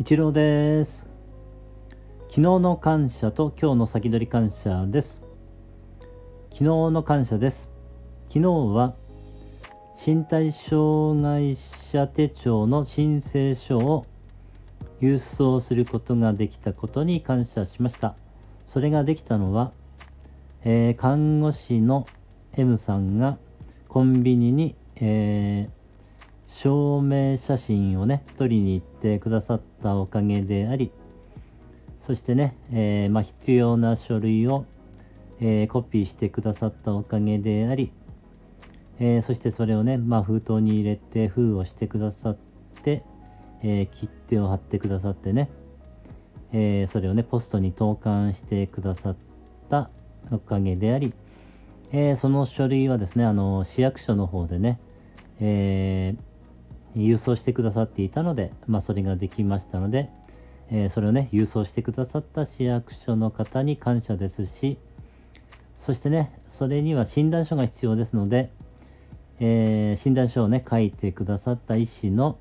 一郎です。昨日の感謝と今日の先取り感謝です。昨日の感謝です。昨日は身体障害者手帳の申請書を郵送することができたことに感謝しました。それができたのは、えー、看護師の M さんがコンビニに、えー証明写真をね撮りに行ってくださったおかげでありそしてね、えー、まあ、必要な書類を、えー、コピーしてくださったおかげであり、えー、そしてそれをね、まあ、封筒に入れて封をしてくださって、え切手を貼ってくださってね、えそれをねポストに投函してくださったおかげであり、えその書類はですねあの市役所の方でね、えー郵送してくださっていたので、まあ、それができましたので、えー、それをね、郵送してくださった市役所の方に感謝ですし、そしてね、それには診断書が必要ですので、えー、診断書をね、書いてくださった医師の、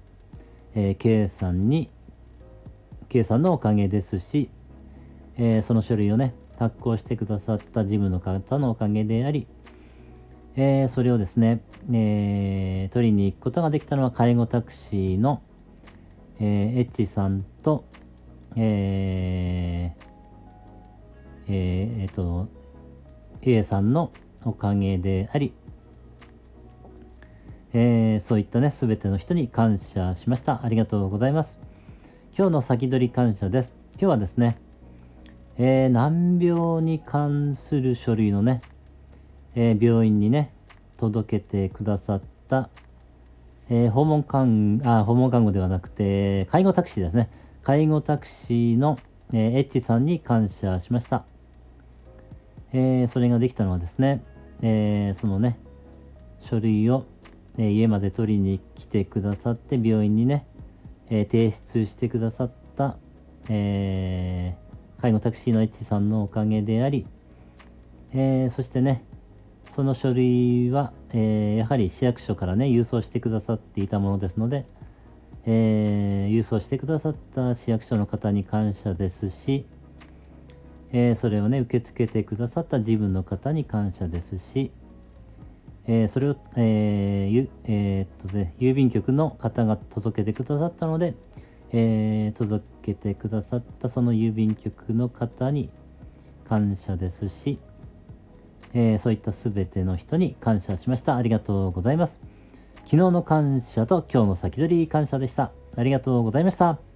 えー、K さんに、K さんのおかげですし、えー、その書類をね、発行してくださった事務の方のおかげであり、えー、それをですね、えー、取りに行くことができたのは介護タクシーの、えー、エッチさんと、えー、えー、えー、と、A さんのおかげであり、えー、そういったね、すべての人に感謝しました。ありがとうございます。今日の先取り感謝です。今日はですね、えー、難病に関する書類のね、えー、病院にね、届けてくださった、えー、訪問看あ訪問看護ではなくて、介護タクシーですね。介護タクシーの、えー、エッチさんに感謝しました。えー、それができたのはですね、え、そのね、書類を、え、家まで取りに来てくださって、病院にね、え、提出してくださった、え、介護タクシーのエッチさんのおかげであり、え、そしてね、その書類は、えー、やはり市役所からね、郵送してくださっていたものですので、えー、郵送してくださった市役所の方に感謝ですし、えー、それをね、受け付けてくださった自分の方に感謝ですし、え、それを、えーえ、っとね、郵便局の方が届けてくださったので、え、届けてくださったその郵便局の方に感謝ですし、えー、そういった全ての人に感謝しました。ありがとうございます。昨日の感謝と今日の先取り感謝でした。ありがとうございました。